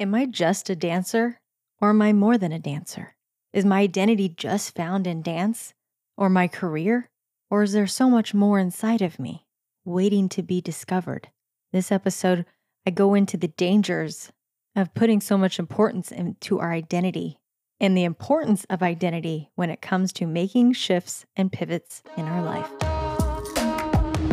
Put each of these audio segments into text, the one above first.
Am I just a dancer or am I more than a dancer? Is my identity just found in dance or my career? Or is there so much more inside of me waiting to be discovered? This episode, I go into the dangers of putting so much importance into our identity and the importance of identity when it comes to making shifts and pivots in our life.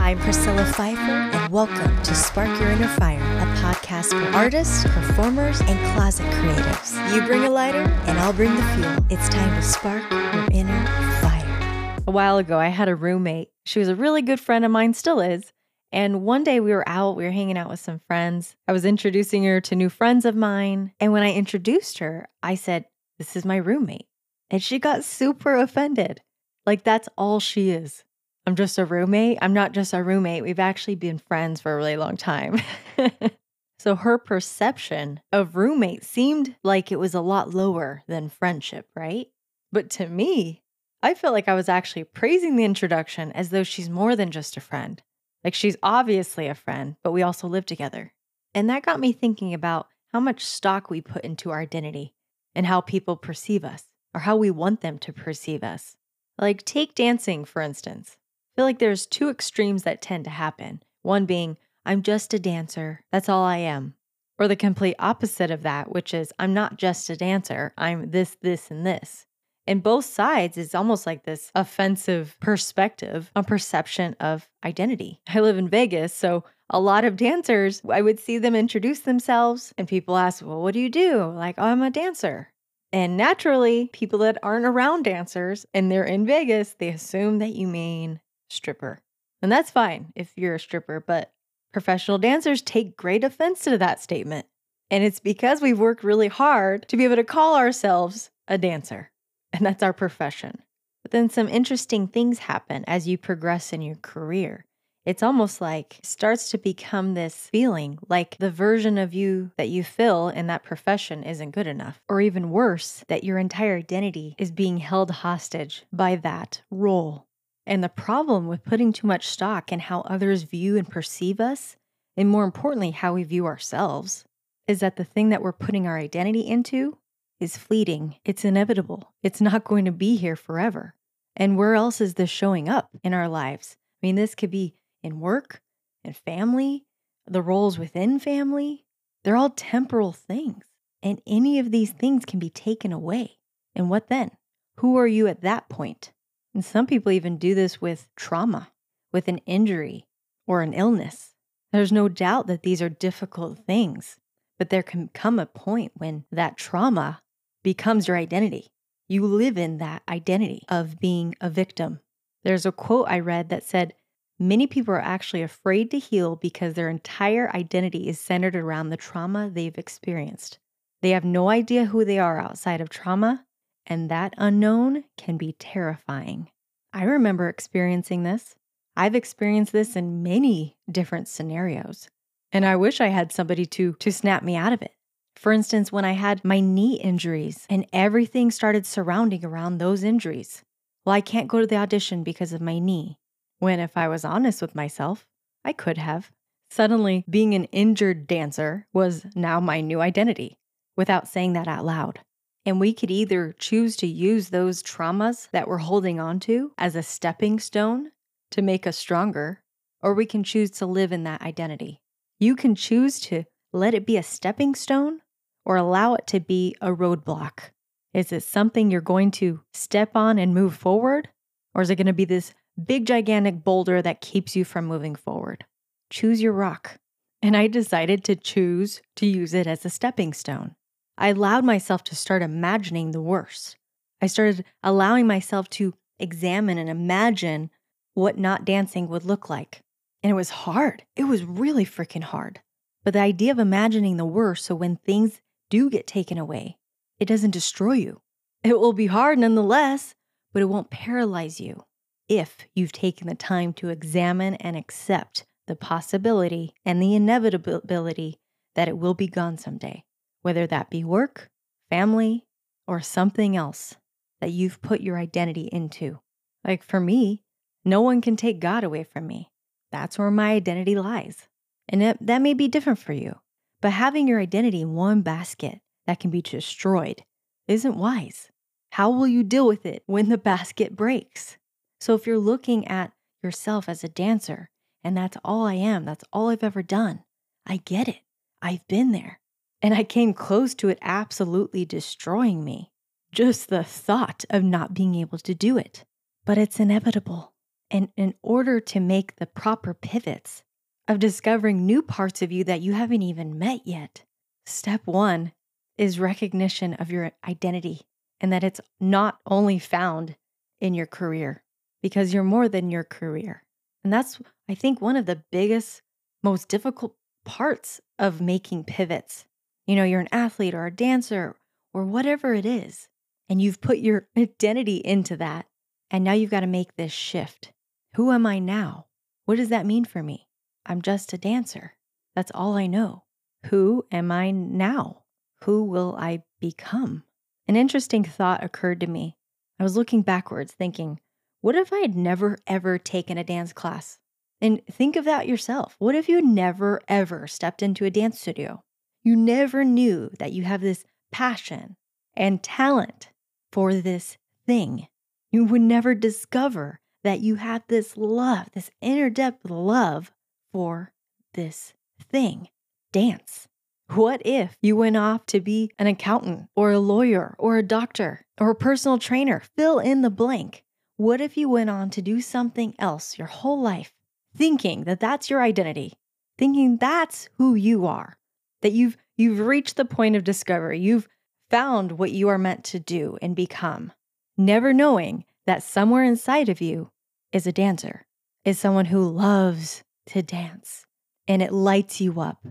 I'm Priscilla Pfeiffer, and welcome to Spark Your Inner Fire, a podcast for artists, performers, and closet creatives. You bring a lighter, and I'll bring the fuel. It's time to spark your inner fire. A while ago, I had a roommate. She was a really good friend of mine, still is. And one day we were out, we were hanging out with some friends. I was introducing her to new friends of mine. And when I introduced her, I said, This is my roommate. And she got super offended. Like, that's all she is. I'm just a roommate. I'm not just a roommate. We've actually been friends for a really long time. so her perception of roommate seemed like it was a lot lower than friendship, right? But to me, I felt like I was actually praising the introduction as though she's more than just a friend. Like she's obviously a friend, but we also live together. And that got me thinking about how much stock we put into our identity and how people perceive us or how we want them to perceive us. Like, take dancing, for instance feel like there's two extremes that tend to happen. One being, I'm just a dancer, that's all I am. Or the complete opposite of that, which is, I'm not just a dancer, I'm this, this, and this. And both sides is almost like this offensive perspective on perception of identity. I live in Vegas, so a lot of dancers, I would see them introduce themselves, and people ask, Well, what do you do? Like, oh, I'm a dancer. And naturally, people that aren't around dancers and they're in Vegas, they assume that you mean stripper. And that's fine if you're a stripper, but professional dancers take great offense to that statement. And it's because we've worked really hard to be able to call ourselves a dancer. And that's our profession. But then some interesting things happen as you progress in your career. It's almost like it starts to become this feeling like the version of you that you fill in that profession isn't good enough. Or even worse, that your entire identity is being held hostage by that role. And the problem with putting too much stock in how others view and perceive us, and more importantly, how we view ourselves, is that the thing that we're putting our identity into is fleeting. It's inevitable. It's not going to be here forever. And where else is this showing up in our lives? I mean, this could be in work in family, the roles within family. They're all temporal things. And any of these things can be taken away. And what then? Who are you at that point? And some people even do this with trauma, with an injury or an illness. There's no doubt that these are difficult things, but there can come a point when that trauma becomes your identity. You live in that identity of being a victim. There's a quote I read that said, Many people are actually afraid to heal because their entire identity is centered around the trauma they've experienced. They have no idea who they are outside of trauma, and that unknown can be terrifying. I remember experiencing this. I've experienced this in many different scenarios, and I wish I had somebody to, to snap me out of it. For instance, when I had my knee injuries and everything started surrounding around those injuries. Well, I can't go to the audition because of my knee. When, if I was honest with myself, I could have. Suddenly, being an injured dancer was now my new identity without saying that out loud. And we could either choose to use those traumas that we're holding on to as a stepping stone to make us stronger, or we can choose to live in that identity. You can choose to let it be a stepping stone or allow it to be a roadblock. Is it something you're going to step on and move forward? Or is it going to be this big, gigantic boulder that keeps you from moving forward? Choose your rock. And I decided to choose to use it as a stepping stone. I allowed myself to start imagining the worst. I started allowing myself to examine and imagine what not dancing would look like. And it was hard. It was really freaking hard. But the idea of imagining the worst so when things do get taken away, it doesn't destroy you. It will be hard nonetheless, but it won't paralyze you if you've taken the time to examine and accept the possibility and the inevitability that it will be gone someday whether that be work, family, or something else that you've put your identity into. Like for me, no one can take God away from me. That's where my identity lies. And it, that may be different for you. But having your identity in one basket that can be destroyed isn't wise. How will you deal with it when the basket breaks? So if you're looking at yourself as a dancer and that's all I am, that's all I've ever done, I get it. I've been there. And I came close to it absolutely destroying me. Just the thought of not being able to do it. But it's inevitable. And in order to make the proper pivots of discovering new parts of you that you haven't even met yet, step one is recognition of your identity and that it's not only found in your career because you're more than your career. And that's, I think, one of the biggest, most difficult parts of making pivots. You know, you're an athlete or a dancer or whatever it is, and you've put your identity into that. And now you've got to make this shift. Who am I now? What does that mean for me? I'm just a dancer. That's all I know. Who am I now? Who will I become? An interesting thought occurred to me. I was looking backwards, thinking, what if I had never ever taken a dance class? And think of that yourself. What if you never ever stepped into a dance studio? You never knew that you have this passion and talent for this thing. You would never discover that you have this love, this inner depth love for this thing, dance. What if you went off to be an accountant or a lawyer or a doctor or a personal trainer? Fill in the blank. What if you went on to do something else your whole life, thinking that that's your identity, thinking that's who you are, that you've you've reached the point of discovery, you've found what you are meant to do and become, never knowing that somewhere inside of you is a dancer, is someone who loves to dance, and it lights you up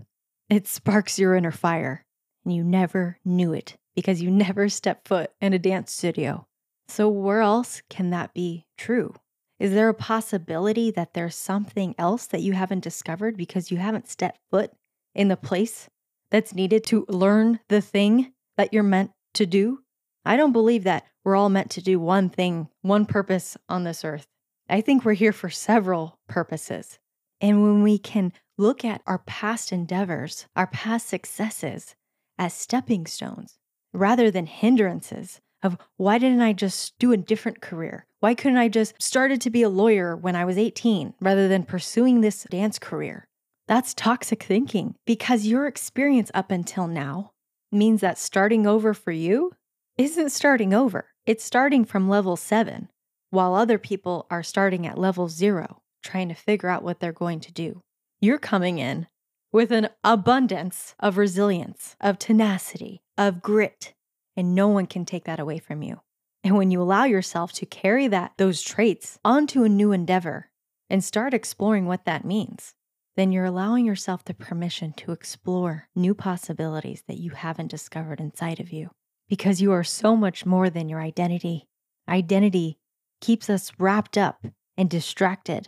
it sparks your inner fire, and you never knew it because you never stepped foot in a dance studio. So, where else can that be true? Is there a possibility that there's something else that you haven't discovered because you haven't stepped foot in the place that's needed to learn the thing that you're meant to do? I don't believe that we're all meant to do one thing, one purpose on this earth. I think we're here for several purposes. And when we can look at our past endeavors, our past successes as stepping stones rather than hindrances of why didn't I just do a different career? Why couldn't I just started to be a lawyer when I was 18 rather than pursuing this dance career? That's toxic thinking because your experience up until now means that starting over for you isn't starting over. It's starting from level 7 while other people are starting at level 0 trying to figure out what they're going to do. You're coming in with an abundance of resilience, of tenacity, of grit, and no one can take that away from you. And when you allow yourself to carry that those traits onto a new endeavor and start exploring what that means, then you're allowing yourself the permission to explore new possibilities that you haven't discovered inside of you because you are so much more than your identity. Identity keeps us wrapped up and distracted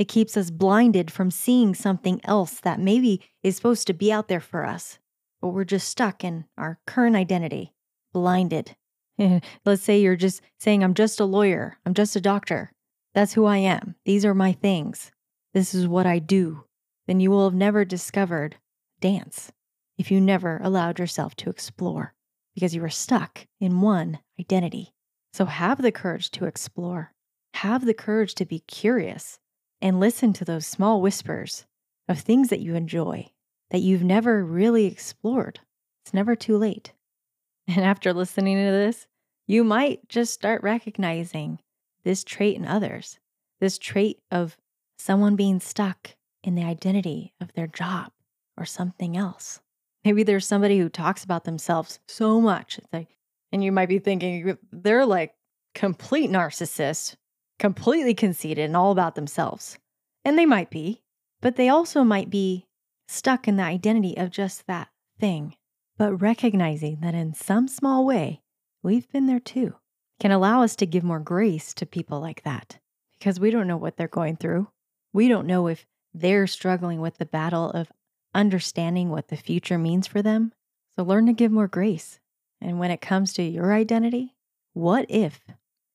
it keeps us blinded from seeing something else that maybe is supposed to be out there for us, but we're just stuck in our current identity, blinded. Let's say you're just saying, I'm just a lawyer, I'm just a doctor. That's who I am. These are my things. This is what I do. Then you will have never discovered dance if you never allowed yourself to explore because you were stuck in one identity. So have the courage to explore. Have the courage to be curious and listen to those small whispers of things that you enjoy that you've never really explored. It's never too late. And after listening to this, you might just start recognizing this trait in others, this trait of someone being stuck in the identity of their job or something else. Maybe there's somebody who talks about themselves so much. Like, and you might be thinking they're like complete narcissists completely conceited and all about themselves. And they might be, but they also might be stuck in the identity of just that thing. But recognizing that in some small way, we've been there too, can allow us to give more grace to people like that because we don't know what they're going through. We don't know if they're struggling with the battle of understanding what the future means for them. So learn to give more grace. And when it comes to your identity, what if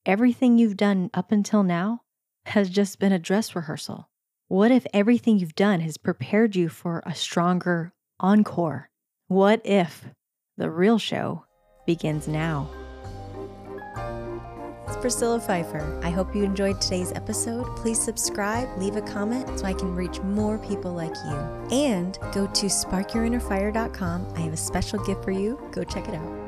everything you've done up until now has just been a dress rehearsal? What if everything you've done has prepared you for a stronger Encore. What if the real show begins now? Priscilla Pfeiffer. I hope you enjoyed today's episode. Please subscribe, leave a comment so I can reach more people like you. And go to sparkyourinnerfire.com. I have a special gift for you. Go check it out.